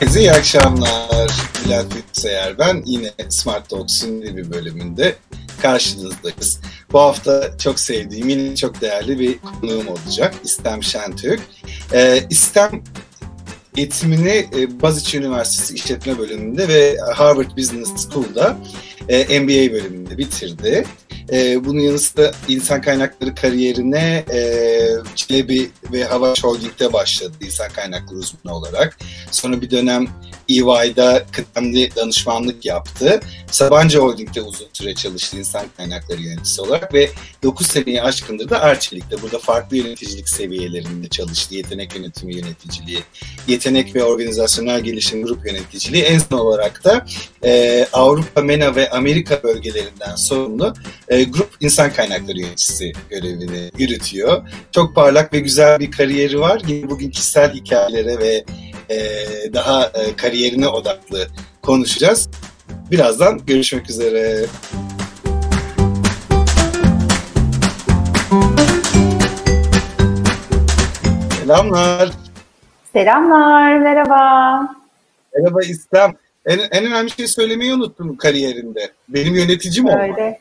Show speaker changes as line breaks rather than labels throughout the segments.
Herkese iyi akşamlar. Bülent Bilgisayar ben. Yine Smart Talks'un bir bölümünde karşınızdayız. Bu hafta çok sevdiğim, yine çok değerli bir konuğum olacak. İstem Şentürk. Ee, İstem eğitimini e, Boğaziçi Üniversitesi İşletme Bölümünde ve Harvard Business School'da e, MBA bölümünde bitirdi. E, bunun yanı sıra insan kaynakları kariyerine e, Çelebi ve Havaş Holding'de başladı insan kaynakları uzmanı olarak. Sonra bir dönem EY'da kıdemli danışmanlık yaptı. Sabancı Holding'de uzun süre çalıştı insan kaynakları yöneticisi olarak ve 9 seneyi aşkındır da Arçelik'te burada farklı yöneticilik seviyelerinde çalıştı. Yetenek yönetimi yöneticiliği, yetenek ve organizasyonel gelişim grup yöneticiliği. En son olarak da e, Avrupa, MENA ve Amerika bölgelerinden sorumlu e, grup insan kaynakları yöneticisi görevini yürütüyor. Çok parlak ve güzel bir kariyeri var. Bugün kişisel hikayelere ve e, daha e, kariyerine odaklı konuşacağız. Birazdan görüşmek üzere. Selamlar.
Selamlar, merhaba.
Merhaba İslam. En, en önemli şey söylemeyi unuttum kariyerinde. Benim yöneticim olmak. Öyle.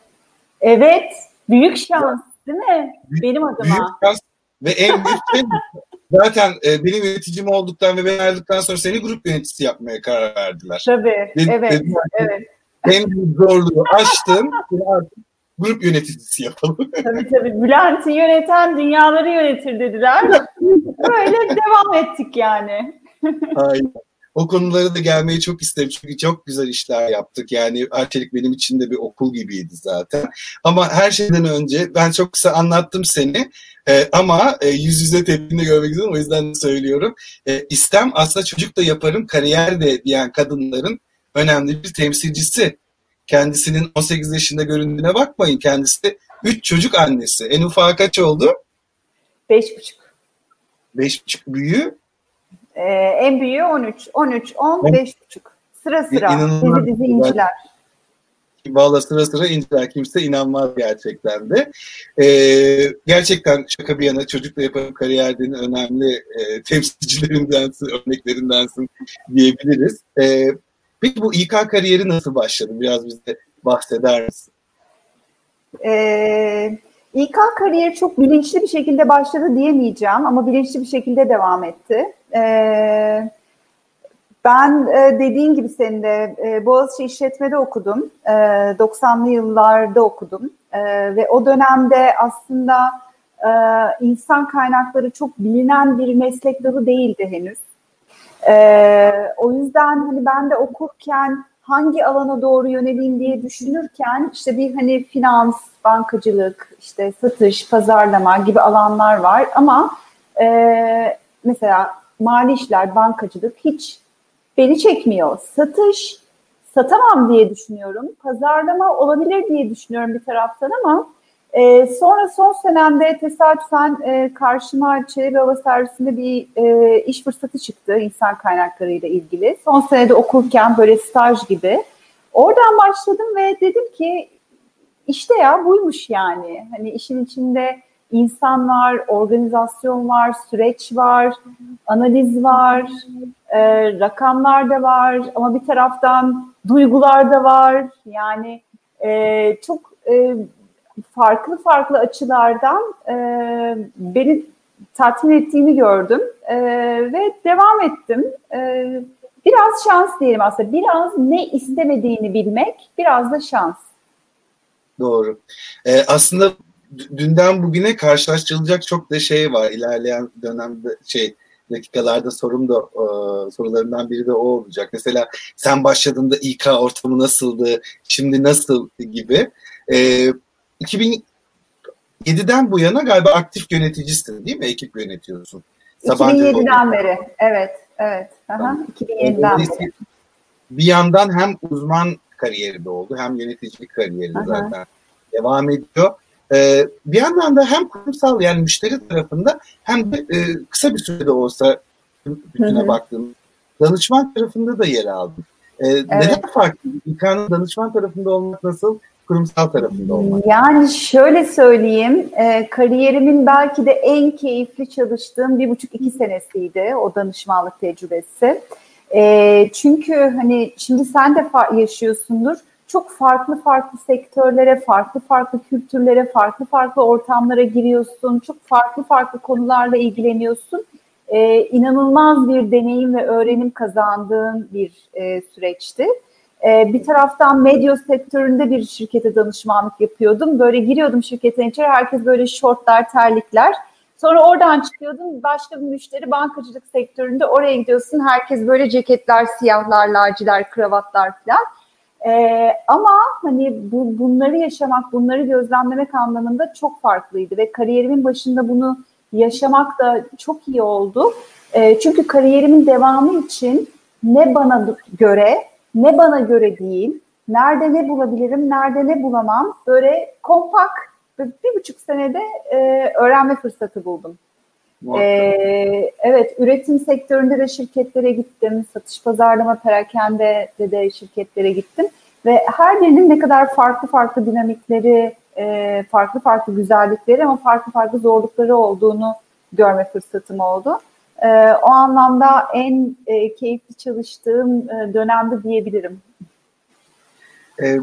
Evet, büyük şans değil mi? Büyük, Benim adıma. Büyük şans
ve en büyük şey zaten e, benim yöneticim olduktan ve ben ayrıldıktan sonra seni grup yöneticisi yapmaya karar verdiler.
Tabii, Dedi, evet, dediler, evet.
En büyük zorluğu aştın, artık grup yöneticisi yapalım.
Tabii tabii. Bülent'i yöneten dünyaları yönetir dediler. Böyle devam ettik yani.
Aynen. O konulara da gelmeyi çok isterim çünkü çok güzel işler yaptık. Yani Arçelik benim için de bir okul gibiydi zaten. Ama her şeyden önce ben çok kısa anlattım seni e, ama e, yüz yüze tepkini görmek istedim o yüzden söylüyorum. E, istem aslında çocuk da yaparım, kariyer de diyen kadınların önemli bir temsilcisi. Kendisinin 18 yaşında göründüğüne bakmayın. Kendisi 3 çocuk annesi. En ufağı kaç oldu?
5,5.
5,5 büyüğü?
Ee, en büyüğü 13. 13, 10, 5,5. Sıra sıra.
İnanılmaz
dizi dizi.
Valla sıra sıra inciler. Kimse inanmaz gerçekten de. Ee, gerçekten şaka bir yana çocukla yapan kariyerinin önemli e, temsilcilerindensin, örneklerindensin diyebiliriz. Ee, Peki bu İK kariyeri nasıl başladı? Biraz bize bahseder misin?
Ee, İK kariyeri çok bilinçli bir şekilde başladı diyemeyeceğim ama bilinçli bir şekilde devam etti. Ee, ben e, dediğin gibi senin de e, Boğaziçi İşletme'de okudum. E, 90'lı yıllarda okudum. E, ve o dönemde aslında e, insan kaynakları çok bilinen bir meslek dalı değildi henüz. Ee, o yüzden hani ben de okurken hangi alana doğru yöneleyim diye düşünürken işte bir hani finans, bankacılık, işte satış, pazarlama gibi alanlar var ama mesela mali işler, bankacılık hiç beni çekmiyor. Satış satamam diye düşünüyorum. Pazarlama olabilir diye düşünüyorum bir taraftan ama e, sonra son senemde tesadüfen e, karşıma Çelebi Hava Servisi'nde bir e, iş fırsatı çıktı insan kaynakları ile ilgili. Son senede okurken böyle staj gibi. Oradan başladım ve dedim ki işte ya buymuş yani. Hani işin içinde insan var, organizasyon var, süreç var, analiz var, e, rakamlar da var ama bir taraftan duygular da var. Yani e, çok e, farklı farklı açılardan e, beni tatmin ettiğini gördüm e, ve devam ettim. E, biraz şans diyelim aslında. Biraz ne istemediğini bilmek, biraz da şans.
Doğru. Ee, aslında dünden bugüne karşılaştırılacak çok da şey var. İlerleyen dönemde şey dakikalarda sorum da e, sorularından biri de o olacak. Mesela sen başladığında İK ortamı nasıldı, şimdi nasıl gibi. E, 2007'den bu yana galiba aktif yöneticisin değil mi? Ekip yönetiyorsun.
2007'den beri. Evet, evet. Aha, tamam. 2007'den beri.
Bir yandan hem uzman kariyeri de oldu hem yöneticilik kariyeri Aha. zaten devam ediyor. Ee, bir yandan da hem kurumsal yani müşteri tarafında hem de e, kısa bir sürede olsa bütüne baktığım danışman tarafında da yer aldım. Ee, evet. Neden farklı? İK'nın danışman tarafında olmak nasıl? kurumsal tarafında olmak?
Yani şöyle söyleyeyim, e, kariyerimin belki de en keyifli çalıştığım bir buçuk iki senesiydi o danışmanlık tecrübesi. E, çünkü hani şimdi sen de yaşıyorsundur. Çok farklı farklı sektörlere, farklı farklı kültürlere, farklı farklı ortamlara giriyorsun. Çok farklı farklı konularla ilgileniyorsun. E, inanılmaz bir deneyim ve öğrenim kazandığın bir e, süreçti. E, bir taraftan medya sektöründe bir şirkete danışmanlık yapıyordum. Böyle giriyordum şirketin içeri, herkes böyle şortlar, terlikler. Sonra oradan çıkıyordum, başka bir müşteri bankacılık sektöründe oraya gidiyorsun. Herkes böyle ceketler, siyahlar, laciler, kravatlar falan. Ee, ama hani bu, bunları yaşamak, bunları gözlemlemek anlamında çok farklıydı ve kariyerimin başında bunu yaşamak da çok iyi oldu. Ee, çünkü kariyerimin devamı için ne bana göre ne bana göre değil, nerede ne bulabilirim, nerede ne bulamam böyle kompak bir buçuk senede e, öğrenme fırsatı buldum. Ee, evet, üretim sektöründe de şirketlere gittim, satış pazarlama perakende de, de şirketlere gittim ve her birinin ne kadar farklı farklı dinamikleri, e, farklı farklı güzellikleri ama farklı farklı zorlukları olduğunu görme fırsatım oldu. E, o anlamda en e, keyifli çalıştığım e, dönemde diyebilirim.
E,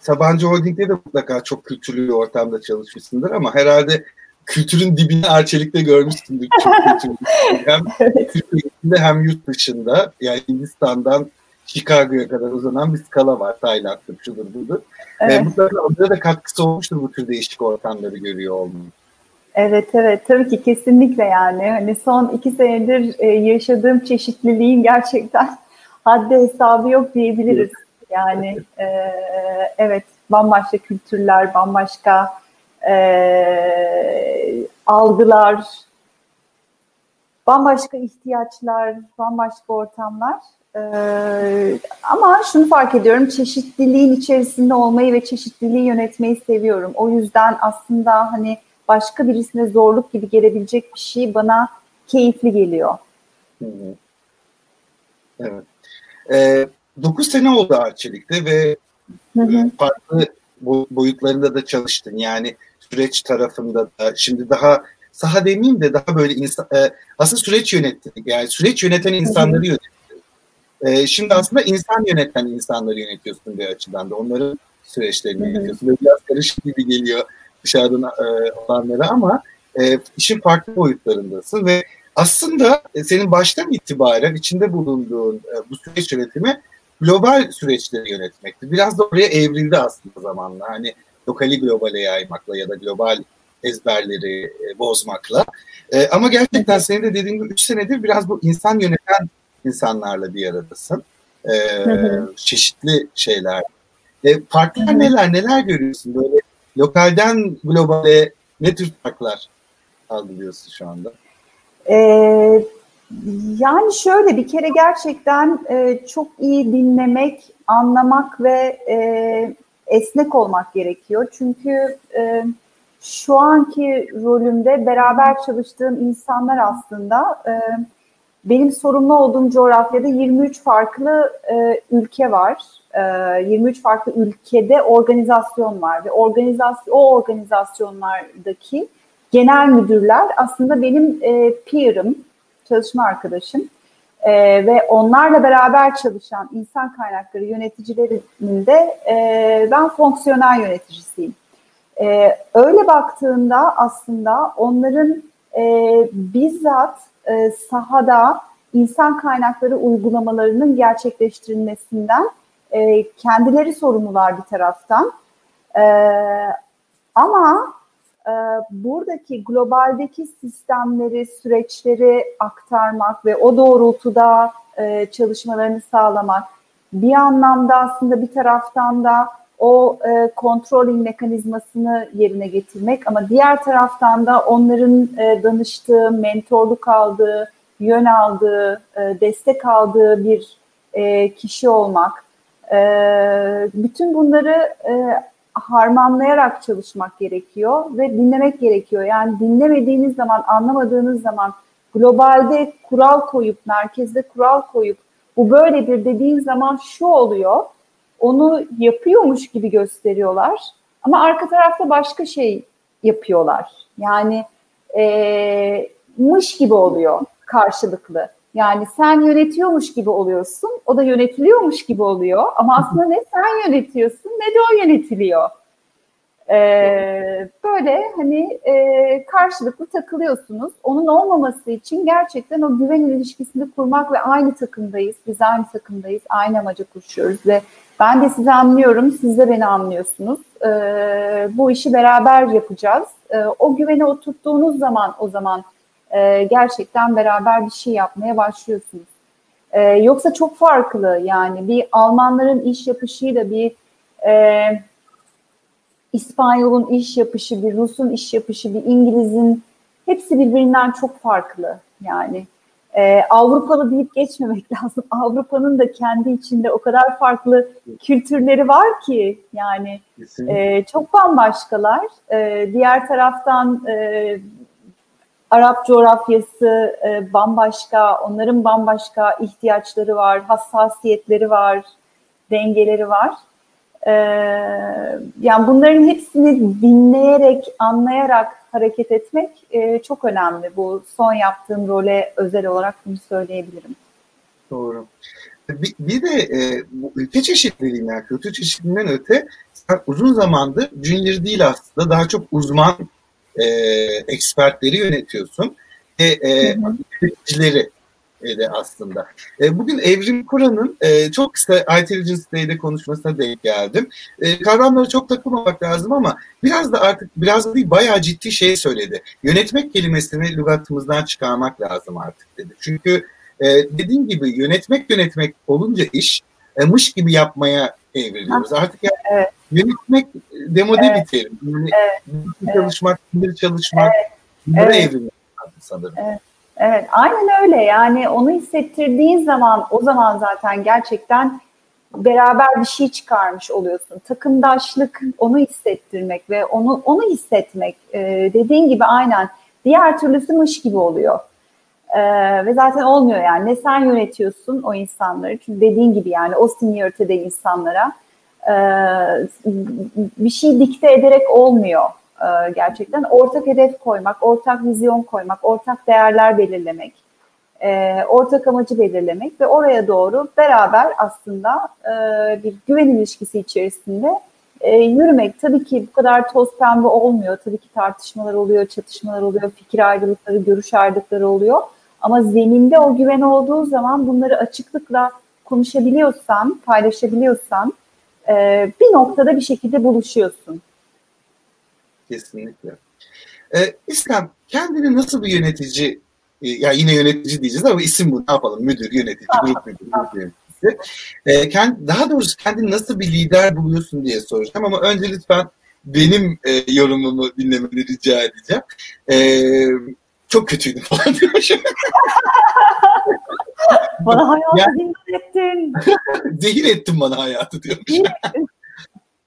Sabancı Holding'de de mutlaka çok kültürlü bir ortamda çalışmışsındır ama herhalde kültürün dibini Arçelik'te görmüşsündür. hem evet. Türkiye'de hem yurt dışında yani Hindistan'dan Chicago'ya kadar uzanan bir skala var. Tayland'dır, şudur budur. Evet. E, mutlaka orada da katkısı olmuştur bu tür değişik ortamları görüyor olmanın.
Evet evet tabii ki kesinlikle yani hani son iki senedir e, yaşadığım çeşitliliğin gerçekten haddi hesabı yok diyebiliriz. Yani e, evet bambaşka kültürler, bambaşka e, algılar, bambaşka ihtiyaçlar, bambaşka ortamlar. Ee, ama şunu fark ediyorum, çeşitliliğin içerisinde olmayı ve çeşitliliği yönetmeyi seviyorum. O yüzden aslında hani başka birisine zorluk gibi gelebilecek bir şey bana keyifli geliyor.
Evet. Ee, 9 sene oldu Arçelik'te ve hı hı. farklı boyutlarında da çalıştın. Yani süreç tarafında da şimdi daha saha demeyeyim de daha böyle insan, e, asıl süreç yönettin. Yani süreç yöneten insanları yönettin. E, şimdi aslında insan yöneten insanları yönetiyorsun bir açıdan da. Onların süreçlerini yönetiyorsun. Böyle biraz karışık gibi geliyor dışarıdan e, olanlara ama e, işin farklı boyutlarındasın ve aslında e, senin baştan itibaren içinde bulunduğun e, bu süreç yönetimi global süreçleri yönetmekti. Biraz da oraya evrildi aslında zamanla. Hani lokali globale yaymakla ya da global ezberleri e, bozmakla. E, ama gerçekten senin de dediğin gibi 3 senedir biraz bu insan yöneten insanlarla bir aradasın. E, çeşitli şeyler. E, farklar neler neler görüyorsun böyle lokalden globale ne tür farklar algılıyorsun şu anda?
Ee, yani şöyle bir kere gerçekten e, çok iyi dinlemek, anlamak ve e, esnek olmak gerekiyor. Çünkü e, şu anki rolümde beraber çalıştığım insanlar aslında e, benim sorumlu olduğum coğrafyada 23 farklı e, ülke var. E, 23 farklı ülkede organizasyon var ve organizasyon o organizasyonlardaki genel müdürler aslında benim e, peer'ım, çalışma arkadaşım. E, ve onlarla beraber çalışan insan kaynakları yöneticilerinin de e, ben fonksiyonel yöneticisiyim. E, öyle baktığında aslında onların e, bizzat e, sahada insan kaynakları uygulamalarının gerçekleştirilmesinden e, kendileri sorumlular bir taraftan. E, ama e, buradaki globaldeki sistemleri, süreçleri aktarmak ve o doğrultuda e, çalışmalarını sağlamak bir anlamda aslında bir taraftan da o e, controlling mekanizmasını yerine getirmek ama diğer taraftan da onların e, danıştığı, mentorluk aldığı, yön aldığı, e, destek aldığı bir e, kişi olmak. E, bütün bunları e, harmanlayarak çalışmak gerekiyor ve dinlemek gerekiyor. Yani dinlemediğiniz zaman, anlamadığınız zaman globalde kural koyup, merkezde kural koyup bu böyledir dediğin zaman şu oluyor onu yapıyormuş gibi gösteriyorlar ama arka tarafta başka şey yapıyorlar. Yani e, mış gibi oluyor karşılıklı. Yani sen yönetiyormuş gibi oluyorsun, o da yönetiliyormuş gibi oluyor. Ama aslında ne sen yönetiyorsun ne de o yönetiliyor. Ee, böyle hani e, karşılıklı takılıyorsunuz. Onun olmaması için gerçekten o güven ilişkisini kurmak ve aynı takımdayız. Biz aynı takımdayız, aynı amaca koşuyoruz ve ben de sizi anlıyorum, siz de beni anlıyorsunuz. Ee, bu işi beraber yapacağız. Ee, o güvene oturttuğunuz zaman o zaman e, gerçekten beraber bir şey yapmaya başlıyorsunuz. Ee, yoksa çok farklı yani bir Almanların iş yapışıyla bir e, İspanyol'un iş yapışı, bir Rus'un iş yapışı, bir İngiliz'in hepsi birbirinden çok farklı yani. Ee, Avrupalı deyip geçmemek lazım. Avrupa'nın da kendi içinde o kadar farklı kültürleri var ki yani e, çok bambaşkalar. E, diğer taraftan e, Arap coğrafyası e, bambaşka, onların bambaşka ihtiyaçları var, hassasiyetleri var, dengeleri var. Ee, yani bunların hepsini dinleyerek, anlayarak hareket etmek e, çok önemli. Bu son yaptığım role özel olarak bunu söyleyebilirim.
Doğru. Bir, bir de e, bu ülke çeşitliliğinden, kültür çeşitliliğinden öte sen uzun zamandır junior değil aslında daha çok uzman e, ekspertleri yönetiyorsun ve e, yöneticileri de aslında. E, bugün Evrim Kur'an'ın e, çok kısa Intelligence Day'de konuşmasına denk geldim. E, kavramlara çok takılmamak lazım ama biraz da artık biraz da değil bayağı ciddi şey söyledi. Yönetmek kelimesini lügatımızdan çıkarmak lazım artık dedi. Çünkü e, dediğim gibi yönetmek yönetmek olunca iş e, mış gibi yapmaya evriliyoruz. Artık yani evet. Yönetmek demode evet. biterim. Yani evet. çalışmak, evet. çalışmak evet. bunlara evet. evrilmek sanırım.
Evet. Evet, aynen öyle. Yani onu hissettirdiğin zaman o zaman zaten gerçekten beraber bir şey çıkarmış oluyorsun. Takımdaşlık, onu hissettirmek ve onu onu hissetmek e, dediğin gibi aynen diğer türlüsü mış gibi oluyor. E, ve zaten olmuyor yani. Ne sen yönetiyorsun o insanları. Çünkü dediğin gibi yani o seniority'de insanlara e, bir şey dikte ederek olmuyor. E, gerçekten ortak hedef koymak, ortak vizyon koymak, ortak değerler belirlemek, e, ortak amacı belirlemek ve oraya doğru beraber aslında e, bir güven ilişkisi içerisinde yürümek. Tabii ki bu kadar toz pembe olmuyor. Tabii ki tartışmalar oluyor, çatışmalar oluyor, fikir ayrılıkları, görüş ayrılıkları oluyor. Ama zeminde o güven olduğu zaman bunları açıklıkla konuşabiliyorsan, paylaşabiliyorsan bir noktada bir şekilde buluşuyorsun.
Kesinlikle. Ee, İslam kendini nasıl bir yönetici, e, ya yine yönetici diyeceğiz ama isim bu ne yapalım müdür, yönetici, grup müdürü, grup yöneticisi. Ee, kend, daha doğrusu kendini nasıl bir lider buluyorsun diye soracağım ama önce lütfen benim e, yorumumu dinlemeni rica edeceğim. Ee, çok kötüydüm falan diyormuşum.
bana hayatı yani, zehir ettin.
zehir ettin bana hayatı diyormuş.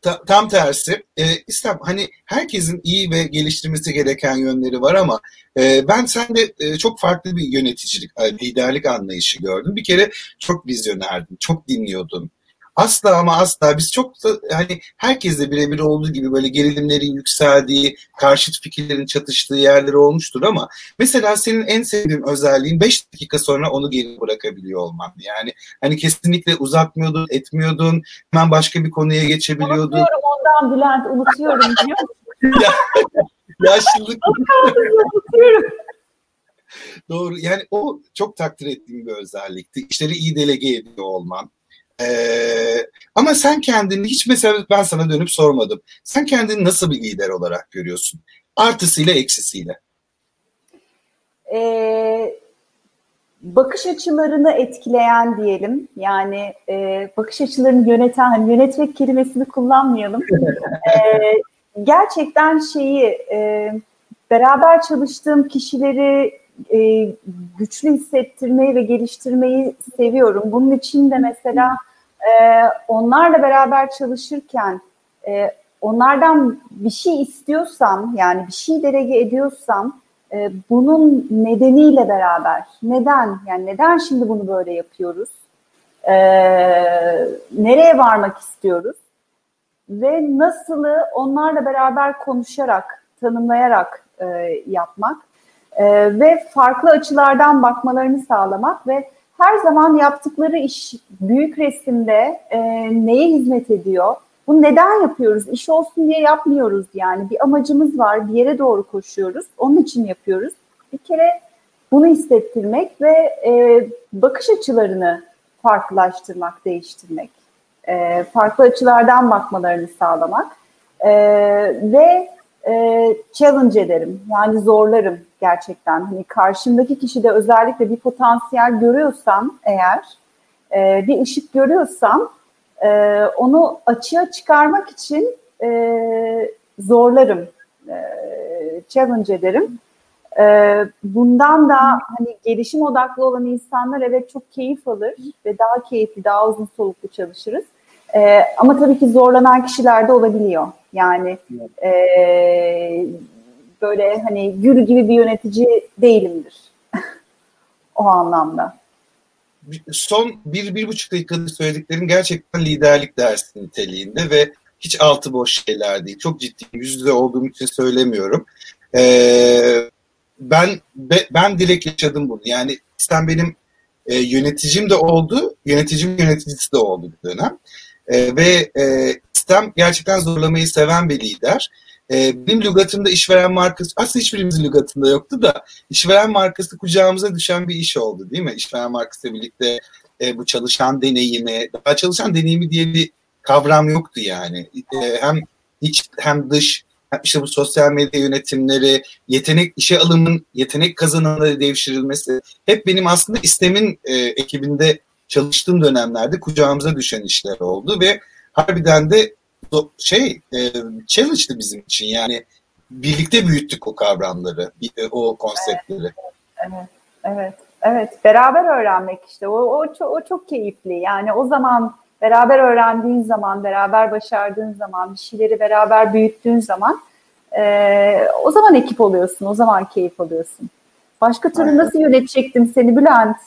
Ta, tam tersi. E, İslam hani herkesin iyi ve geliştirmesi gereken yönleri var ama e, ben sende e, çok farklı bir yöneticilik, e, liderlik anlayışı gördüm. Bir kere çok vizyonerdin, çok dinliyordun. Asla ama asla biz çok da hani herkesle birebir olduğu gibi böyle gerilimlerin yükseldiği, karşıt fikirlerin çatıştığı yerleri olmuştur ama mesela senin en sevdiğin özelliğin 5 dakika sonra onu geri bırakabiliyor olman. Yani hani kesinlikle uzatmıyordun, etmiyordun, hemen başka bir konuya geçebiliyordun.
Unutuyorum ondan Bülent, unutuyorum biliyor musun? ya,
yaşlılık. Doğru. Yani o çok takdir ettiğim bir özellikti. İşleri iyi delege ediyor olman. Ee, ama sen kendini hiç mesela ben sana dönüp sormadım. Sen kendini nasıl bir lider olarak görüyorsun? Artısıyla eksisiyle.
Ee, bakış açılarını etkileyen diyelim. Yani e, bakış açılarını yöneten, hani yönetmek kelimesini kullanmayalım. ee, gerçekten şeyi e, beraber çalıştığım kişileri e, güçlü hissettirmeyi ve geliştirmeyi seviyorum. Bunun için de mesela e, onlarla beraber çalışırken e, onlardan bir şey istiyorsam yani bir şey delege ediyorsam e, bunun nedeniyle beraber neden yani neden şimdi bunu böyle yapıyoruz? E, nereye varmak istiyoruz? Ve nasılı onlarla beraber konuşarak, tanımlayarak e, yapmak e, ve farklı açılardan bakmalarını sağlamak ve her zaman yaptıkları iş büyük resimde e, neye hizmet ediyor? Bunu neden yapıyoruz? İş olsun diye yapmıyoruz yani. Bir amacımız var, bir yere doğru koşuyoruz. Onun için yapıyoruz. Bir kere bunu hissettirmek ve e, bakış açılarını farklılaştırmak, değiştirmek. E, farklı açılardan bakmalarını sağlamak. E, ve e, challenge ederim. Yani zorlarım gerçekten. Hani karşımdaki kişide özellikle bir potansiyel görüyorsam eğer, e, bir ışık görüyorsam e, onu açığa çıkarmak için e, zorlarım, e, challenge ederim. E, bundan da hani gelişim odaklı olan insanlar evet çok keyif alır ve daha keyifli, daha uzun soluklu çalışırız. E, ama tabii ki zorlanan kişiler de olabiliyor. Yani e, böyle hani gül gibi bir yönetici değilimdir o anlamda.
Son bir, bir buçuk dakikada söylediklerin gerçekten liderlik dersi niteliğinde ve hiç altı boş şeyler değil. Çok ciddi yüz yüze olduğum için söylemiyorum. Ee, ben be, ben direkt yaşadım bunu. Yani sen benim e, yöneticim de oldu, yöneticim yöneticisi de oldu bir dönem. E, ve e, sistem gerçekten zorlamayı seven bir lider. E, benim lügatımda işveren markası, aslında hiçbirimizin lügatında yoktu da işveren markası kucağımıza düşen bir iş oldu değil mi? İşveren markası birlikte e, bu çalışan deneyimi, daha çalışan deneyimi diye bir kavram yoktu yani. E, hem iç hem dış hem işte bu sosyal medya yönetimleri, yetenek işe alımın yetenek kazanımları devşirilmesi hep benim aslında istemin e, ekibinde çalıştığım dönemlerde kucağımıza düşen işler oldu ve harbiden de şey e, challenge'dı bizim için yani birlikte büyüttük o kavramları, o konseptleri.
Evet, evet, evet. Beraber öğrenmek işte. O, o, çok, o çok keyifli. Yani o zaman beraber öğrendiğin zaman, beraber başardığın zaman, bir şeyleri beraber büyüttüğün zaman e, o zaman ekip oluyorsun, o zaman keyif alıyorsun. Başka türlü Aynen. nasıl yönetecektim seni Bülent?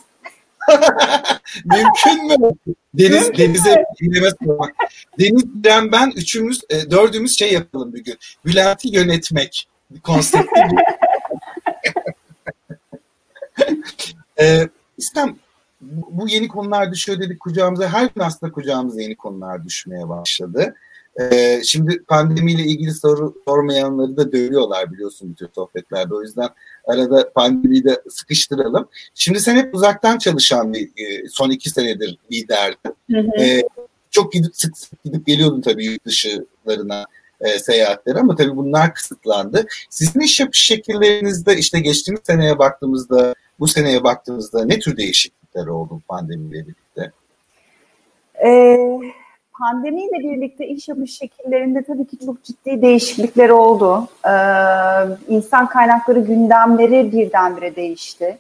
Mümkün mü? Deniz, Mümkün denize dinleme sormak. Deniz, ben, ben üçümüz, e, dördümüz şey yapalım bir gün. Bülent'i yönetmek konsepti. e, İstem, bu yeni konular düşüyor dedik kucağımıza. Her gün aslında kucağımıza yeni konular düşmeye başladı. Ee, şimdi pandemiyle ilgili soru sormayanları da dövüyorlar biliyorsun bütün sohbetlerde. O yüzden arada pandemiyi de sıkıştıralım. Şimdi sen hep uzaktan çalışan bir e, son iki senedir liderdin. Ee, çok gidip sık sık gidip geliyordun tabii yurt dışılarına e, seyahatlere ama tabii bunlar kısıtlandı. Sizin iş yapış şekillerinizde işte geçtiğimiz seneye baktığımızda bu seneye baktığımızda ne tür değişiklikler oldu pandemiyle birlikte?
Ee, pandemiyle birlikte iş yapış şekillerinde tabii ki çok ciddi değişiklikler oldu. Ee, insan kaynakları gündemleri birdenbire değişti.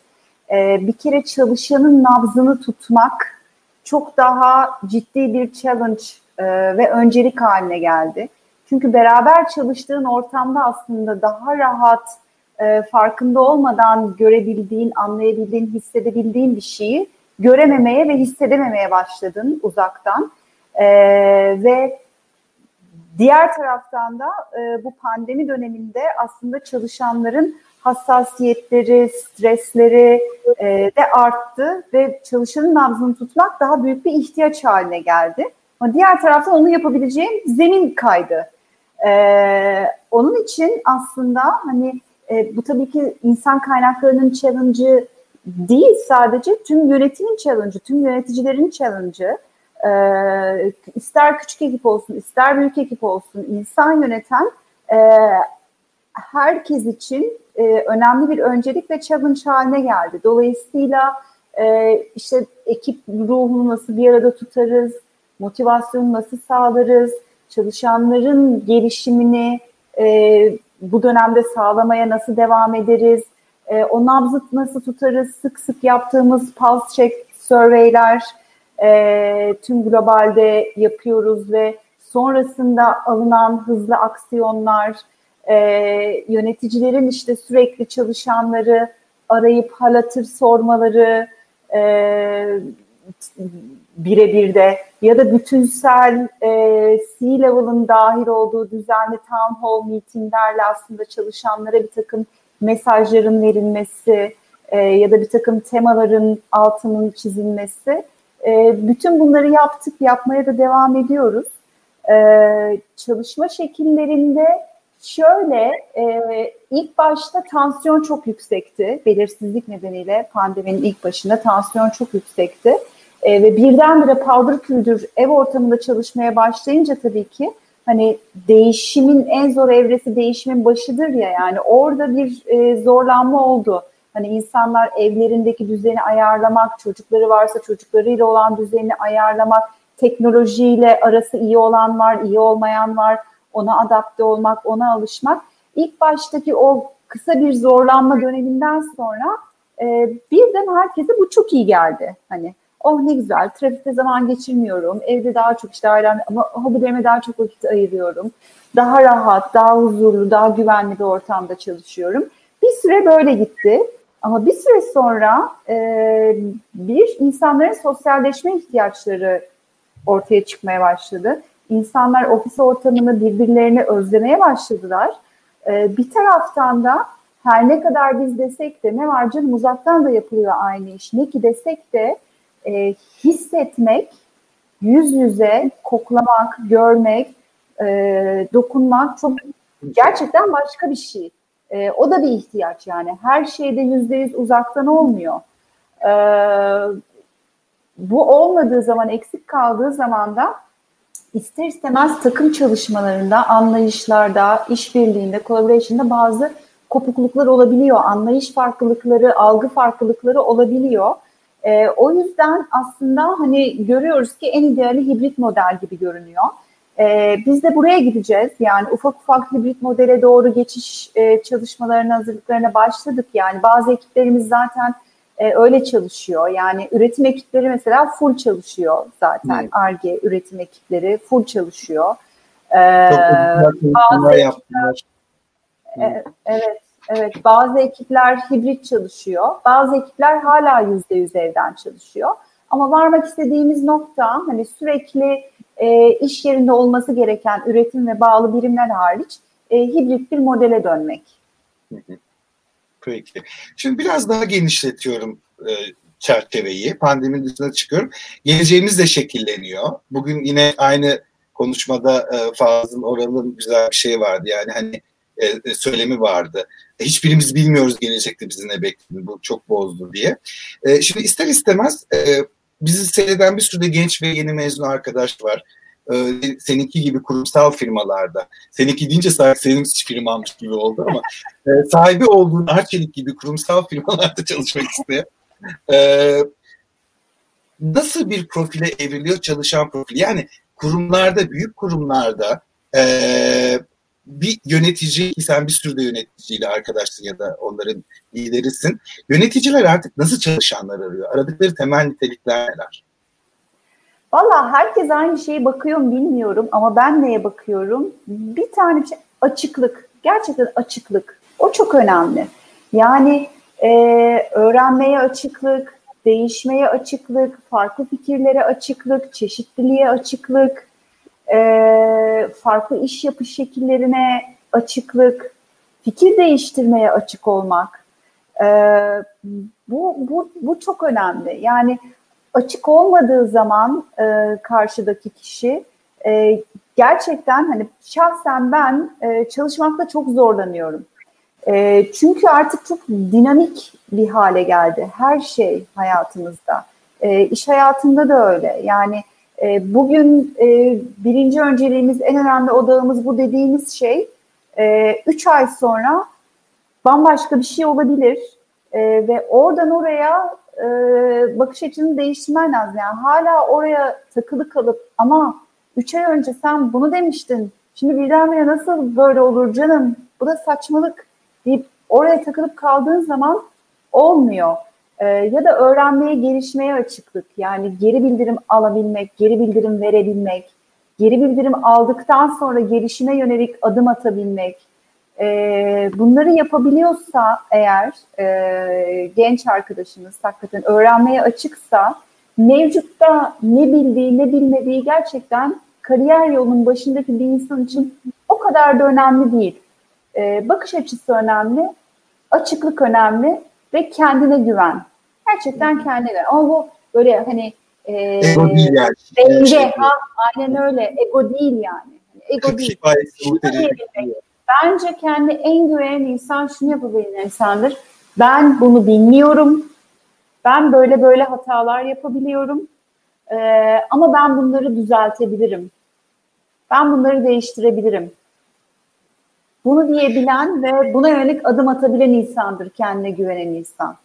Ee, bir kere çalışanın nabzını tutmak çok daha ciddi bir challenge e, ve öncelik haline geldi. Çünkü beraber çalıştığın ortamda aslında daha rahat, e, farkında olmadan görebildiğin, anlayabildiğin, hissedebildiğin bir şeyi görememeye ve hissedememeye başladın uzaktan. E, ve diğer taraftan da e, bu pandemi döneminde aslında çalışanların hassasiyetleri, stresleri e, de arttı ve çalışanın nabzını tutmak daha büyük bir ihtiyaç haline geldi. Ama diğer taraftan onu yapabileceğim zemin kaydı. E, onun için aslında hani e, bu tabii ki insan kaynaklarının challenge'ı değil sadece tüm yönetimin challenge'ı, tüm yöneticilerin challenge'ı. E, ister küçük ekip olsun, ister büyük ekip olsun, insan yöneten e, herkes için e, önemli bir öncelik ve challenge haline geldi. Dolayısıyla e, işte ekip ruhunu nasıl bir arada tutarız, motivasyonu nasıl sağlarız, çalışanların gelişimini e, bu dönemde sağlamaya nasıl devam ederiz, e, o nabzı nasıl tutarız, sık sık yaptığımız pulse check surveyler, e, tüm globalde yapıyoruz ve sonrasında alınan hızlı aksiyonlar, e, yöneticilerin işte sürekli çalışanları arayıp halatır sormaları e, birebir de ya da bütünsel e, C-level'ın dahil olduğu düzenli town hall meetinglerle aslında çalışanlara bir takım mesajların verilmesi e, ya da bir takım temaların altının çizilmesi. E, bütün bunları yaptık, yapmaya da devam ediyoruz. E, çalışma şekillerinde şöyle e, ilk başta tansiyon çok yüksekti. Belirsizlik nedeniyle pandeminin ilk başında tansiyon çok yüksekti. E, ve birdenbire paldır küldür ev ortamında çalışmaya başlayınca tabii ki hani değişimin en zor evresi değişimin başıdır ya yani orada bir e, zorlanma oldu. Hani insanlar evlerindeki düzeni ayarlamak, çocukları varsa çocuklarıyla olan düzeni ayarlamak, teknolojiyle arası iyi olan var, iyi olmayan var, ona adapte olmak, ona alışmak. İlk baştaki o kısa bir zorlanma döneminden sonra e, birden herkese bu çok iyi geldi. Hani oh ne güzel trafikte zaman geçirmiyorum, evde daha çok işte ailem ama hobilerime daha çok vakit ayırıyorum. Daha rahat, daha huzurlu, daha güvenli bir ortamda çalışıyorum. Bir süre böyle gitti. Ama bir süre sonra e, bir insanların sosyalleşme ihtiyaçları ortaya çıkmaya başladı. İnsanlar ofis ortamını birbirlerini özlemeye başladılar. E, bir taraftan da her ne kadar biz desek de ne var canım uzaktan da yapılıyor aynı iş. Ne ki desek de e, hissetmek, yüz yüze koklamak, görmek, e, dokunmak çok gerçekten başka bir şey. E, o da bir ihtiyaç yani. Her şeyde yüzde yüz uzaktan olmuyor. E, bu olmadığı zaman, eksik kaldığı zaman da ister istemez takım çalışmalarında, anlayışlarda, işbirliğinde, collaboration'da bazı kopukluklar olabiliyor. Anlayış farklılıkları, algı farklılıkları olabiliyor. E, o yüzden aslında hani görüyoruz ki en ideali hibrit model gibi görünüyor. E, biz de buraya gideceğiz. Yani ufak ufak hibrit modele doğru geçiş e, çalışmalarına, hazırlıklarına başladık. Yani bazı ekiplerimiz zaten e, öyle çalışıyor. Yani üretim ekipleri mesela full çalışıyor zaten. ARGE hmm. üretim ekipleri full çalışıyor. Ee, bazı ekipler, e, evet, evet, bazı ekipler hibrit çalışıyor. Bazı ekipler hala yüzde yüz evden çalışıyor. Ama varmak istediğimiz nokta hani sürekli e, iş yerinde olması gereken üretim ve bağlı birimler hariç e, hibrit bir modele dönmek.
Peki. Şimdi biraz daha genişletiyorum e, çerçeveyi. Pandeminin dışına çıkıyorum. Geleceğimiz de şekilleniyor. Bugün yine aynı konuşmada e, Fazıl Oral'ın güzel bir şey vardı. Yani hani e, e söylemi vardı. Hiçbirimiz bilmiyoruz gelecekte bizi ne beklediğini. Bu çok bozdu diye. E, şimdi ister istemez e, bizi seyreden bir sürü genç ve yeni mezun arkadaş var. Ee, seninki gibi kurumsal firmalarda, seninki deyince sanki senin firmamış gibi oldu ama e, sahibi olduğun Arçelik gibi kurumsal firmalarda çalışmak isteyen e, nasıl bir profile evriliyor çalışan profil? Yani kurumlarda, büyük kurumlarda e, bir yönetici sen bir sürü de yöneticiyle arkadaşsın ya da onların liderisin. Yöneticiler artık nasıl çalışanlar arıyor? Aradıkları temel nitelikler neler?
Valla herkes aynı şeye bakıyor mu bilmiyorum ama ben neye bakıyorum? Bir tane şey açıklık. Gerçekten açıklık. O çok önemli. Yani e, öğrenmeye açıklık, değişmeye açıklık, farklı fikirlere açıklık, çeşitliliğe açıklık, farklı iş yapış şekillerine açıklık, fikir değiştirmeye açık olmak. E, bu, bu, bu çok önemli. Yani açık olmadığı zaman e, karşıdaki kişi e, gerçekten hani şahsen ben e, çalışmakta çok zorlanıyorum. E, çünkü artık çok dinamik bir hale geldi her şey hayatımızda. E, iş hayatında da öyle. Yani e, bugün e, birinci önceliğimiz, en önemli odağımız bu dediğimiz şey, e, üç ay sonra bambaşka bir şey olabilir ve oradan oraya bakış açını değiştirmen lazım. Yani hala oraya takılı kalıp ama üç ay önce sen bunu demiştin, şimdi birdenbire nasıl böyle olur canım, bu da saçmalık deyip oraya takılıp kaldığın zaman olmuyor. Ee, ya da öğrenmeye, gelişmeye açıklık. Yani geri bildirim alabilmek, geri bildirim verebilmek, geri bildirim aldıktan sonra gelişime yönelik adım atabilmek. Ee, bunları yapabiliyorsa eğer e, genç arkadaşınız hakikaten öğrenmeye açıksa mevcutta ne bildiği ne bilmediği gerçekten kariyer yolunun başındaki bir insan için o kadar da önemli değil. Ee, bakış açısı önemli, açıklık önemli ve kendine güven. Gerçekten kendine güven. Ama bu böyle hani
e, ego değil yani.
Denge, şey ha, aynen öyle. Ego değil yani. Hani ego değil. Bence kendi en güvenen insan şunu yapabilen insandır. Ben bunu bilmiyorum. Ben böyle böyle hatalar yapabiliyorum. Ee, ama ben bunları düzeltebilirim. Ben bunları değiştirebilirim. Bunu diyebilen ve buna yönelik adım atabilen insandır kendine güvenen insan.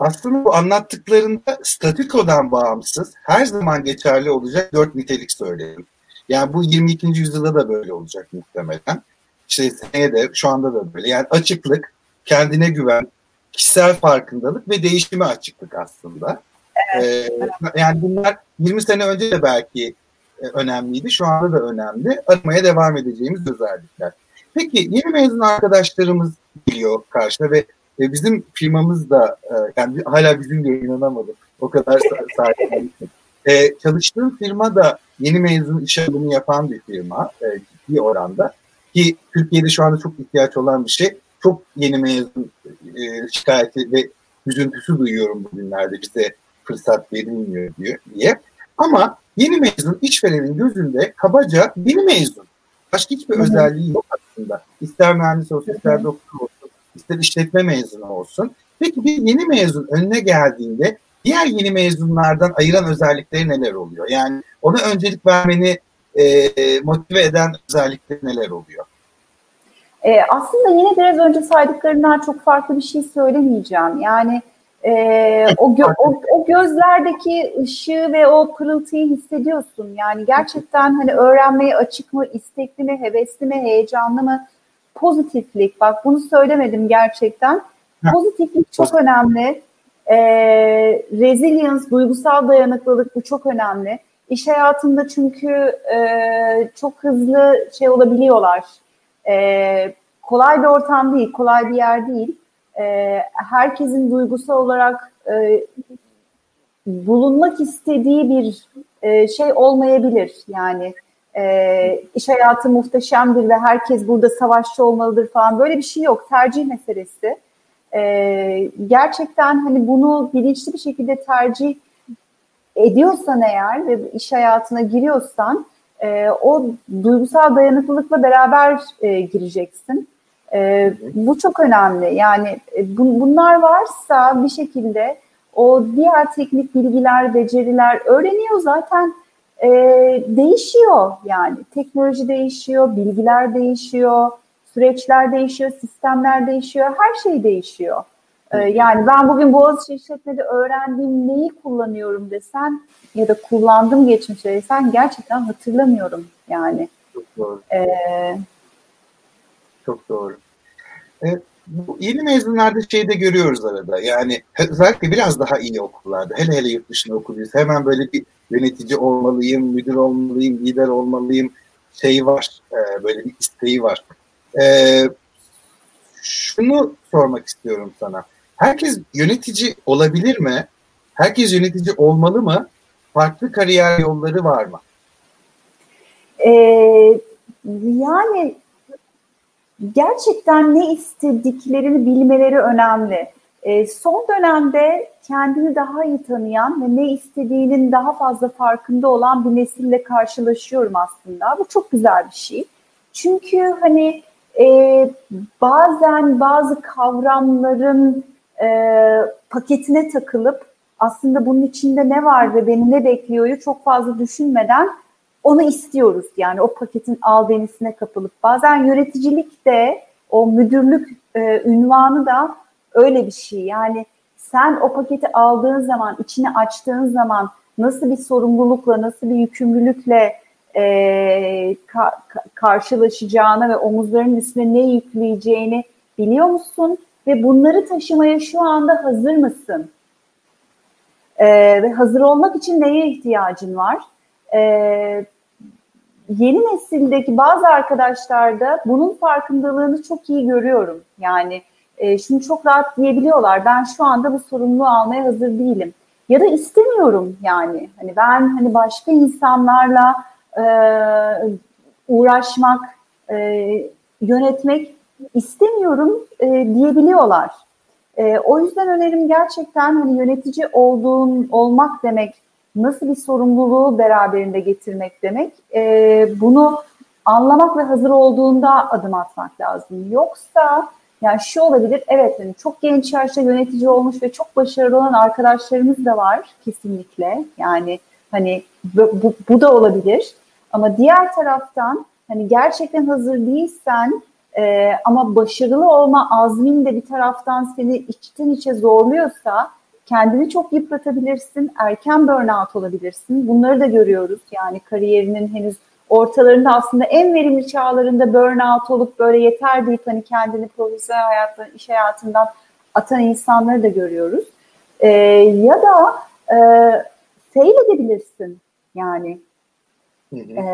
Aslında bu anlattıklarında statikodan bağımsız her zaman geçerli olacak dört nitelik söyleyelim. Yani bu 22. yüzyılda da böyle olacak muhtemelen. İşte seneye de şu anda da böyle. Yani açıklık, kendine güven, kişisel farkındalık ve değişime açıklık aslında. Evet. Ee, yani bunlar 20 sene önce de belki e, önemliydi. Şu anda da önemli. Aramaya devam edeceğimiz özellikler. Peki yeni mezun arkadaşlarımız geliyor karşına ve e, bizim firmamız da e, yani hala bizim de inanamadım. O kadar sahip. e, çalıştığım firma da yeni mezun iş alımı yapan bir firma e, ciddi oranda. Ki Türkiye'de şu anda çok ihtiyaç olan bir şey. Çok yeni mezun e, şikayeti ve üzüntüsü duyuyorum bugünlerde bize fırsat verilmiyor diyor diye. Ama yeni mezun işverenin gözünde kabaca yeni mezun. Başka hiçbir Hı-hı. özelliği yok aslında. İster mühendis olsun, ister doktor olsun, ister işletme mezunu olsun. Peki bir yeni mezun önüne geldiğinde diğer yeni mezunlardan ayıran özellikleri neler oluyor? Yani ona öncelik vermeni e, motive eden özellikleri neler oluyor?
E, aslında yine biraz önce saydıklarından çok farklı bir şey söylemeyeceğim. Yani e, o, gö- o, o gözlerdeki ışığı ve o pırıltıyı hissediyorsun. Yani gerçekten hani öğrenmeye açık mı, istekli mi, hevesli mi, heyecanlı mı? Pozitiflik. Bak bunu söylemedim gerçekten. Pozitiflik çok önemli. E, resilience, duygusal dayanıklılık bu çok önemli. İş hayatında çünkü e, çok hızlı şey olabiliyorlar. E, kolay bir ortam değil, kolay bir yer değil e, herkesin duygusal olarak e, bulunmak istediği bir e, şey olmayabilir. Yani e, iş hayatı muhteşemdir ve herkes burada savaşçı olmalıdır falan böyle bir şey yok. Tercih meselesi. E, gerçekten hani bunu bilinçli bir şekilde tercih ediyorsan eğer ve iş hayatına giriyorsan e, o duygusal dayanıklılıkla beraber e, gireceksin. E, bu çok önemli. Yani e, bu, bunlar varsa bir şekilde o diğer teknik bilgiler, beceriler öğreniyor zaten e, değişiyor yani. Teknoloji değişiyor, bilgiler değişiyor, süreçler değişiyor, sistemler değişiyor, her şey değişiyor. E, yani ben bugün Boğaziçi işletmede öğrendiğim neyi kullanıyorum desen ya da kullandım geçmişte desen gerçekten hatırlamıyorum yani.
Çok doğru. Ee, çok doğru. E, bu yeni mezunlarda şeyi de görüyoruz arada. Yani özellikle biraz daha iyi okullarda. Hele hele yurt dışında okuluysa hemen böyle bir yönetici olmalıyım, müdür olmalıyım, lider olmalıyım şey var. E, böyle bir isteği var. E, şunu sormak istiyorum sana. Herkes yönetici olabilir mi? Herkes yönetici olmalı mı? Farklı kariyer yolları var mı?
Ee, yani gerçekten ne istediklerini bilmeleri önemli. E, son dönemde kendini daha iyi tanıyan ve ne istediğinin daha fazla farkında olan bir nesille karşılaşıyorum aslında. Bu çok güzel bir şey. Çünkü hani e, bazen bazı kavramların e, paketine takılıp aslında bunun içinde ne var ve beni ne bekliyoryu çok fazla düşünmeden onu istiyoruz. Yani o paketin al denisine kapılıp bazen yöneticilik de o müdürlük e, ünvanı da öyle bir şey. Yani sen o paketi aldığın zaman, içini açtığın zaman nasıl bir sorumlulukla, nasıl bir yükümlülükle e, ka- karşılaşacağını ve omuzlarının üstüne ne yükleyeceğini biliyor musun? Ve bunları taşımaya şu anda hazır mısın? E, ve hazır olmak için neye ihtiyacın var? E, yeni nesildeki bazı arkadaşlarda bunun farkındalığını çok iyi görüyorum. Yani e, şunu çok rahat diyebiliyorlar. Ben şu anda bu sorumluluğu almaya hazır değilim. Ya da istemiyorum yani. Hani ben hani başka insanlarla e, uğraşmak, e, yönetmek istemiyorum e, diyebiliyorlar. E, o yüzden önerim gerçekten hani yönetici olduğun olmak demek nasıl bir sorumluluğu beraberinde getirmek demek. E, bunu anlamak ve hazır olduğunda adım atmak lazım. Yoksa yani şu olabilir, evet yani çok genç yaşta yönetici olmuş ve çok başarılı olan arkadaşlarımız da var kesinlikle. Yani hani bu, bu, bu da olabilir. Ama diğer taraftan hani gerçekten hazır değilsen e, ama başarılı olma azmin de bir taraftan seni içten içe zorluyorsa kendini çok yıpratabilirsin, erken burnout olabilirsin. Bunları da görüyoruz. Yani kariyerinin henüz ortalarında aslında en verimli çağlarında burnout olup böyle yeter deyip hani kendini profesyonel hayattan, iş hayatından atan insanları da görüyoruz. E, ya da e, fail edebilirsin yani. Hı hı. E,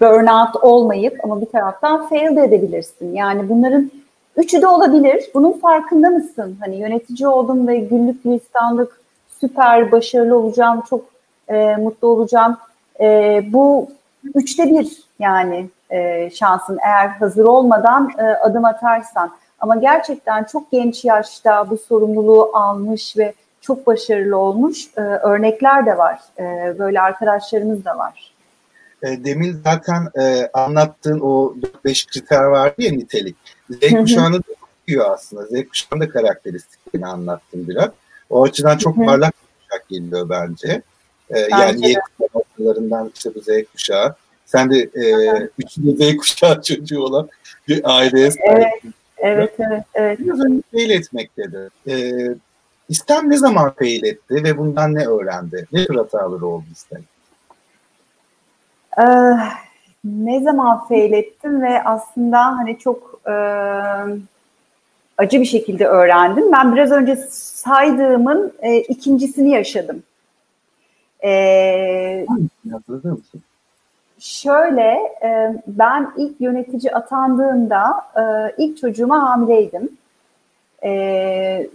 burnout olmayıp ama bir taraftan fail de edebilirsin. Yani bunların üçü de olabilir. Bunun farkında mısın? Hani yönetici oldum ve güllük gülistanlık süper başarılı olacağım, çok e, mutlu olacağım. E, bu üçte bir yani e, şansın eğer hazır olmadan e, adım atarsan. Ama gerçekten çok genç yaşta bu sorumluluğu almış ve çok başarılı olmuş e, örnekler de var. E, böyle arkadaşlarımız da var.
E, demin zaten e, anlattığın o 5 kriter vardı ya nitelik. Z kuşağını da okuyor aslında. Z kuşağının da karakteristiklerini anlattım biraz. O açıdan çok parlak bir kuşak geliyor bence. E, yani Y kuşaklarından işte bu Z kuşağı. Sen de e, üçüncü Z kuşağı çocuğu olan bir aileye
Evet, evet, evet. evet.
Biraz önce fail etmek dedi. E, İstem ne zaman fail etti ve bundan ne öğrendi? Ne tür hataları oldu İstem?
Ee, ne zaman fail ettim ve aslında hani çok e, acı bir şekilde öğrendim. Ben biraz önce saydığımın e, ikincisini yaşadım. Ee, şöyle, e, ben ilk yönetici atandığımda e, ilk çocuğuma hamileydim. E,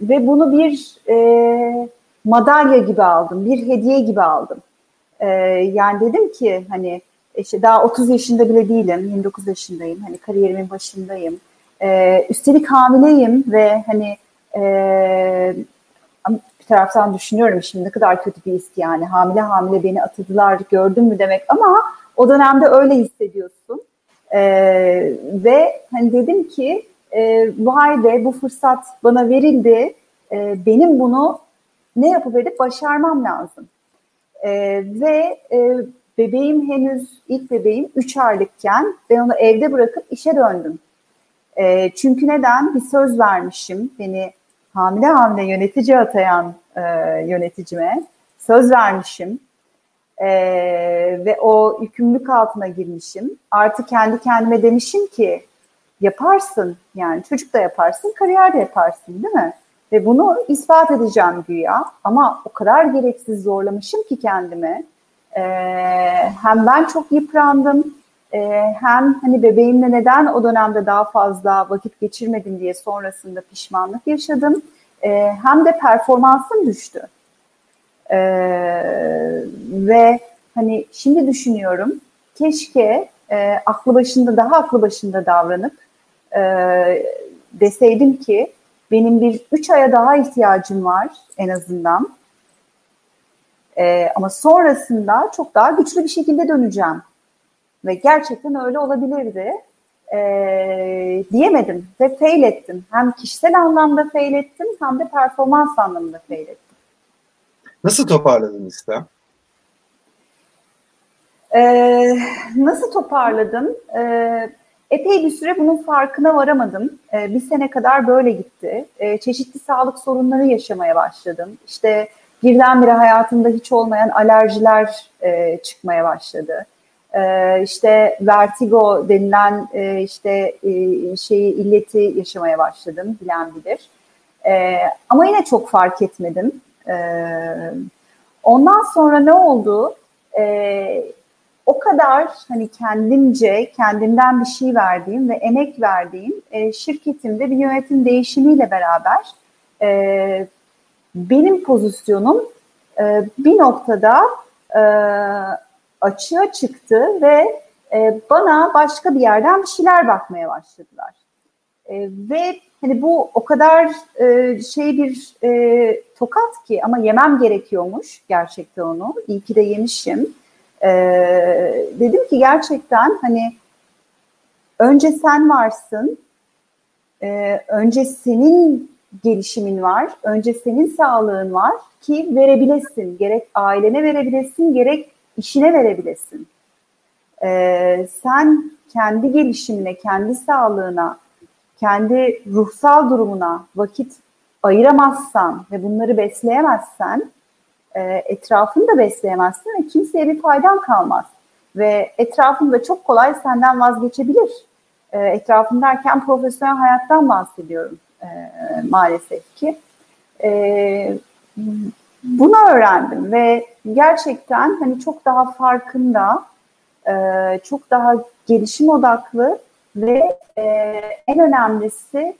ve bunu bir e, madalya gibi aldım, bir hediye gibi aldım. E, yani dedim ki hani işte daha 30 yaşında bile değilim, 29 yaşındayım. Hani kariyerimin başındayım. Ee, üstelik hamileyim ve hani e, bir taraftan düşünüyorum şimdi ne kadar kötü bir his yani. Hamile hamile beni atadılar gördün mü demek ama o dönemde öyle hissediyorsun. Ee, ve hani dedim ki e, vay be bu fırsat bana verildi. E, benim bunu ne yapıp edip başarmam lazım. E, ve e, bebeğim henüz ilk bebeğim 3 aylıkken ben onu evde bırakıp işe döndüm. E, çünkü neden? Bir söz vermişim beni hamile hamile yönetici atayan e, yöneticime söz vermişim e, ve o yükümlülük altına girmişim. Artık kendi kendime demişim ki yaparsın yani çocuk da yaparsın, kariyer de yaparsın değil mi? Ve bunu ispat edeceğim güya ama o kadar gereksiz zorlamışım ki kendimi. E, hem ben çok yıprandım e, hem hani bebeğimle neden o dönemde daha fazla vakit geçirmedim diye sonrasında pişmanlık yaşadım. E, hem de performansım düştü. E, ve hani şimdi düşünüyorum keşke e, aklı başında daha aklı başında davranıp e, deseydim ki benim bir üç aya daha ihtiyacım var en azından e, ama sonrasında çok daha güçlü bir şekilde döneceğim. Ve gerçekten öyle olabilirdi. E, diyemedim ve fail ettim. Hem kişisel anlamda fail ettim hem de performans anlamında fail ettim.
Nasıl toparladın İslam?
Ee, nasıl toparladım? Ee, epey bir süre bunun farkına varamadım. Ee, bir sene kadar böyle gitti. Ee, çeşitli sağlık sorunları yaşamaya başladım. İşte birdenbire hayatımda hiç olmayan alerjiler e, çıkmaya başladı. E, işte vertigo denilen e, işte e, şeyi illeti yaşamaya başladım bilen bilir. E, ama yine çok fark etmedim. E, ondan sonra ne oldu? E, o kadar hani kendimce kendimden bir şey verdiğim ve emek verdiğim e, şirketimde bir yönetim değişimiyle beraber e, benim pozisyonum e, bir noktada e, açığa çıktı ve e, bana başka bir yerden bir şeyler bakmaya başladılar. E, ve hani bu o kadar e, şey bir e, tokat ki ama yemem gerekiyormuş gerçekten onu. İyi ki de yemişim. E, dedim ki gerçekten hani önce sen varsın, e, önce senin gelişimin var, önce senin sağlığın var ki verebilesin. Gerek ailene verebilesin, gerek işine verebilesin. E, sen kendi gelişimine, kendi sağlığına, kendi ruhsal durumuna vakit ayıramazsan ve bunları besleyemezsen e, etrafını da besleyemezsin ve kimseye bir faydan kalmaz. Ve etrafında çok kolay senden vazgeçebilir. E, etrafın derken profesyonel hayattan bahsediyorum e, maalesef ki. E, bunu öğrendim ve gerçekten hani çok daha farkında, e, çok daha gelişim odaklı ve e, en önemlisi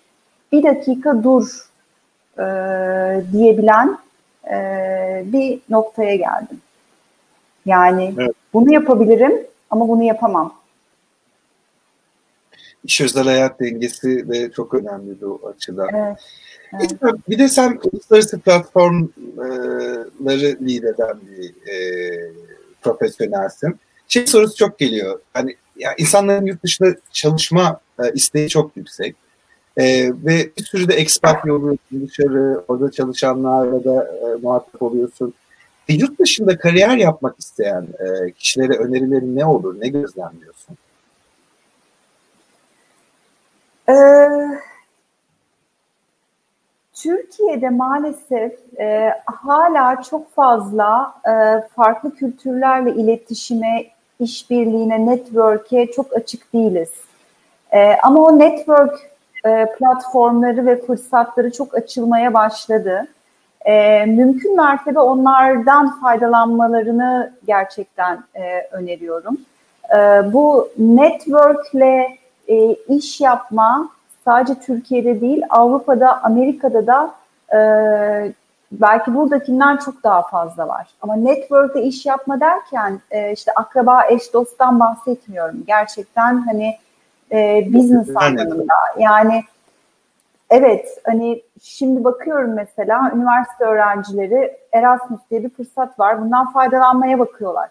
bir dakika dur e, diyebilen e, bir noktaya geldim. Yani evet. bunu yapabilirim ama bunu yapamam.
İş özel hayat dengesi de çok önemli bu açıdan. Evet. Evet. Bir de sen uluslararası platformları lider eden bir e, profesyonelsin. Şey sorusu çok geliyor. Hani ya insanların yurt dışında çalışma e, isteği çok yüksek. E, ve bir sürü de expat yolu dışarı, orada çalışanlarla da e, muhatap oluyorsun. E, yurt dışında kariyer yapmak isteyen e, kişilere önerilerin ne olur, ne gözlemliyorsun?
Ee, Türkiye'de maalesef e, hala çok fazla e, farklı kültürlerle iletişime, işbirliğine, network'e çok açık değiliz. E, ama o network e, platformları ve fırsatları çok açılmaya başladı. E, mümkün mertebe onlardan faydalanmalarını gerçekten e, öneriyorum. E, bu networkle e, iş yapma sadece Türkiye'de değil Avrupa'da, Amerika'da da e, belki buradakinden çok daha fazla var. Ama network'te iş yapma derken e, işte akraba, eş, dosttan bahsetmiyorum. Gerçekten hani e, business anlamında. Yani evet hani şimdi bakıyorum mesela üniversite öğrencileri Erasmus diye bir fırsat var. Bundan faydalanmaya bakıyorlar.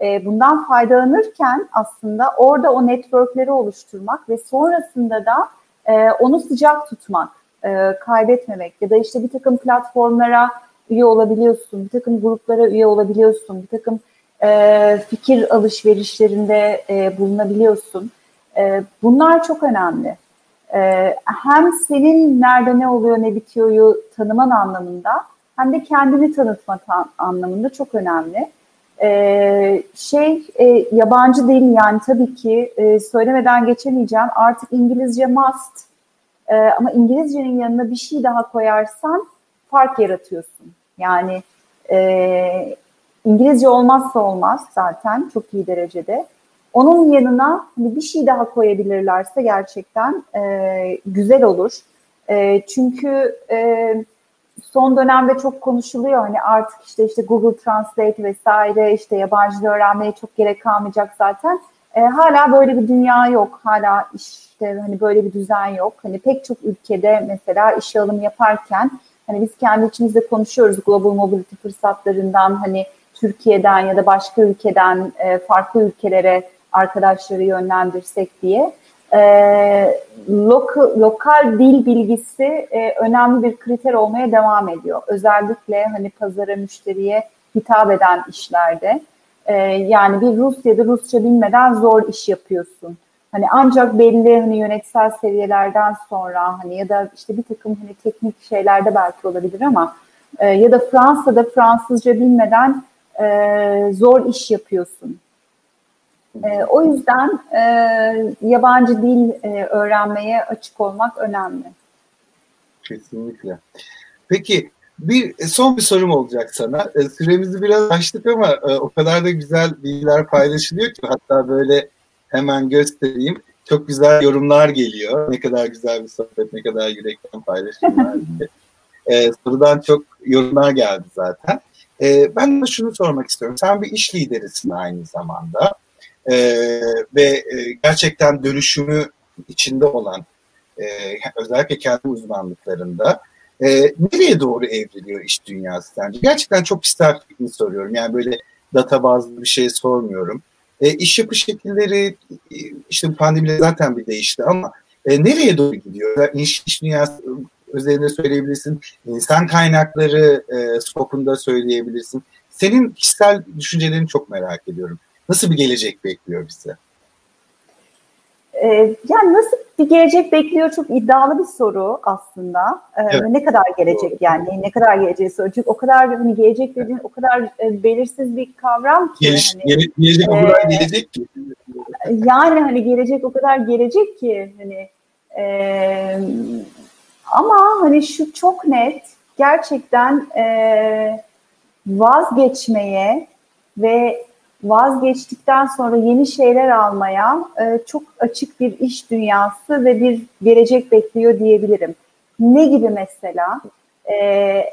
E, bundan faydalanırken aslında orada o networkleri oluşturmak ve sonrasında da e, onu sıcak tutmak e, kaybetmemek ya da işte bir takım platformlara üye olabiliyorsun, bir takım gruplara üye olabiliyorsun, bir takım e, fikir alışverişlerinde bulunabiliyorsun. Bunlar çok önemli. Hem senin nerede ne oluyor ne bitiyoryu tanıman anlamında hem de kendini tanıtma anlamında çok önemli. Ee, şey e, yabancı dil yani tabii ki e, söylemeden geçemeyeceğim artık İngilizce must e, ama İngilizcenin yanına bir şey daha koyarsan fark yaratıyorsun. Yani e, İngilizce olmazsa olmaz zaten çok iyi derecede. Onun yanına hani bir şey daha koyabilirlerse gerçekten e, güzel olur. E, çünkü e, son dönemde çok konuşuluyor hani artık işte işte Google Translate vesaire işte yabancı öğrenmeye çok gerek kalmayacak zaten. E, hala böyle bir dünya yok. Hala işte hani böyle bir düzen yok. Hani pek çok ülkede mesela işe alım yaparken hani biz kendi içimizde konuşuyoruz global mobility fırsatlarından hani Türkiye'den ya da başka ülkeden e, farklı ülkelere arkadaşları yönlendirsek diye. E, lokal, lokal dil bilgisi e, önemli bir kriter olmaya devam ediyor. Özellikle hani pazara, müşteriye hitap eden işlerde. E, yani bir Rusya'da Rusça bilmeden zor iş yapıyorsun. Hani ancak belli hani yönetsel seviyelerden sonra hani ya da işte bir takım hani teknik şeylerde belki olabilir ama e, ya da Fransa'da Fransızca bilmeden e, zor iş yapıyorsun. E, o yüzden e, yabancı dil e, öğrenmeye açık olmak önemli.
Kesinlikle. Peki bir son bir sorum olacak sana. E, süremizi biraz açtık ama e, o kadar da güzel bilgiler paylaşılıyor ki hatta böyle hemen göstereyim. Çok güzel yorumlar geliyor. Ne kadar güzel bir sohbet, ne kadar yürekten paylaşımlar. E, sorudan çok yorumlar geldi zaten. E, ben de şunu sormak istiyorum. Sen bir iş liderisin aynı zamanda. E, ve e, gerçekten dönüşümü içinde olan özellikle kendi uzmanlıklarında e, nereye doğru evriliyor iş dünyası sence? Gerçekten çok fikrini soruyorum. Yani böyle data bazlı bir şey sormuyorum. E, iş yapış şekilleri işte bu pandemiyle zaten bir değişti ama e, nereye doğru gidiyor? İş, iş dünyası üzerinde söyleyebilirsin. İnsan kaynakları e, skopunda söyleyebilirsin. Senin kişisel düşüncelerini çok merak ediyorum. Nasıl bir gelecek bekliyor bize?
Ee, yani nasıl bir gelecek bekliyor çok iddialı bir soru aslında. Ee, evet. Ne kadar gelecek yani ne kadar geleceği soru. Çünkü o kadar hani gelecek dediğin o kadar e, belirsiz bir kavram ki.
Geliş,
hani,
gelecek o kadar e, gelecek ki.
Yani hani gelecek o kadar gelecek ki hani e, ama hani şu çok net gerçekten e, vazgeçmeye ve vazgeçtikten sonra yeni şeyler almaya e, çok açık bir iş dünyası ve bir gelecek bekliyor diyebilirim. Ne gibi mesela? E,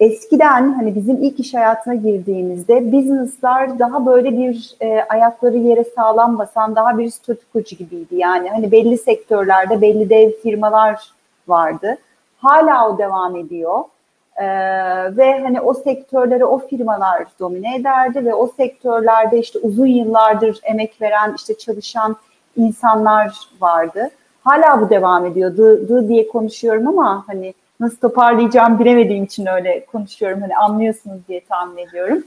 eskiden hani bizim ilk iş hayatına girdiğimizde business'lar daha böyle bir e, ayakları yere sağlam basan daha bir statükocu gibiydi. Yani hani belli sektörlerde belli dev firmalar vardı. Hala o devam ediyor. Ee, ve hani o sektörleri o firmalar domine ederdi ve o sektörlerde işte uzun yıllardır emek veren işte çalışan insanlar vardı. Hala bu devam ediyor. Dı, dı diye konuşuyorum ama hani nasıl toparlayacağım bilemediğim için öyle konuşuyorum. Hani anlıyorsunuz diye tahmin ediyorum.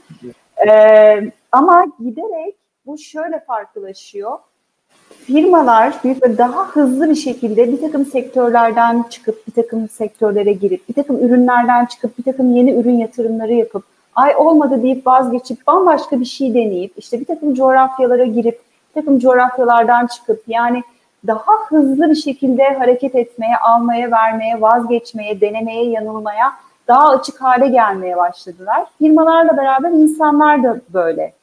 Ee, ama giderek bu şöyle farklılaşıyor firmalar bir daha hızlı bir şekilde bir takım sektörlerden çıkıp bir takım sektörlere girip bir takım ürünlerden çıkıp bir takım yeni ürün yatırımları yapıp ay olmadı deyip vazgeçip bambaşka bir şey deneyip işte bir takım coğrafyalara girip bir takım coğrafyalardan çıkıp yani daha hızlı bir şekilde hareket etmeye, almaya, vermeye, vazgeçmeye, denemeye, yanılmaya daha açık hale gelmeye başladılar. Firmalarla beraber insanlar da böyle.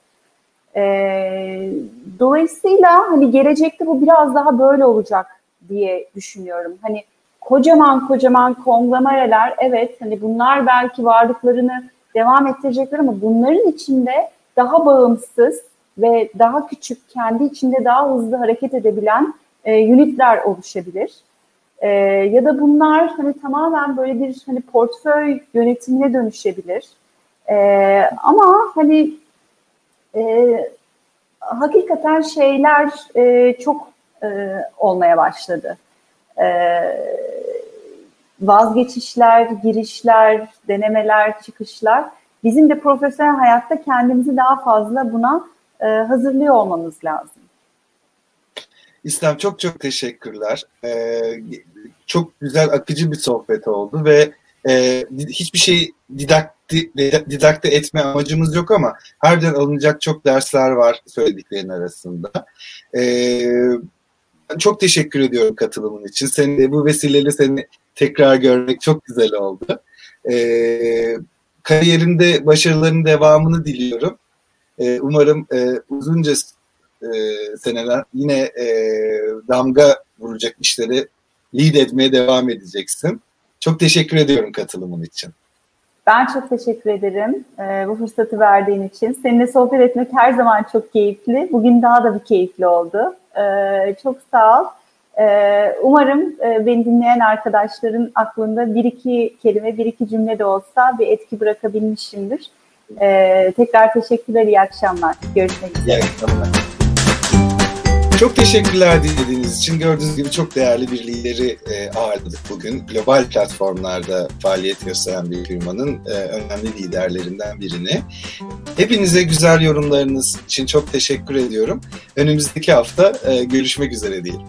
E, dolayısıyla hani gelecekte bu biraz daha böyle olacak diye düşünüyorum. Hani kocaman kocaman konglomeralar evet hani bunlar belki varlıklarını devam ettirecekler ama bunların içinde daha bağımsız ve daha küçük kendi içinde daha hızlı hareket edebilen e, unitler oluşabilir. E, ya da bunlar hani tamamen böyle bir hani portföy yönetimine dönüşebilir. E, ama hani e, hakikaten şeyler e, çok e, olmaya başladı. E, vazgeçişler, girişler, denemeler, çıkışlar. Bizim de profesyonel hayatta kendimizi daha fazla buna e, hazırlıyor olmamız lazım.
İslam çok çok teşekkürler. Ee, çok güzel akıcı bir sohbet oldu ve e, hiçbir şey didakti, didakte etme amacımız yok ama harbiden alınacak çok dersler var söylediklerin arasında. E, çok teşekkür ediyorum katılımın için. Seni, bu vesileyle seni tekrar görmek çok güzel oldu. E, kariyerinde başarıların devamını diliyorum. E, umarım e, uzunca e, seneler yine e, damga vuracak işleri lead etmeye devam edeceksin. Çok teşekkür ediyorum katılımın için.
Ben çok teşekkür ederim e, bu fırsatı verdiğin için. Seninle sohbet etmek her zaman çok keyifli. Bugün daha da bir keyifli oldu. E, çok sağ ol. E, umarım e, beni dinleyen arkadaşların aklında bir iki kelime, bir iki cümle de olsa bir etki bırakabilmişimdir. E, tekrar teşekkürler, iyi akşamlar. Görüşmek üzere. İyi akşamlar.
Çok teşekkürler dinlediğiniz için. Gördüğünüz gibi çok değerli bir lideri e, ağırladık bugün. Global platformlarda faaliyet gösteren bir firmanın e, önemli liderlerinden birini. Hepinize güzel yorumlarınız için çok teşekkür ediyorum. Önümüzdeki hafta e, görüşmek üzere diyelim.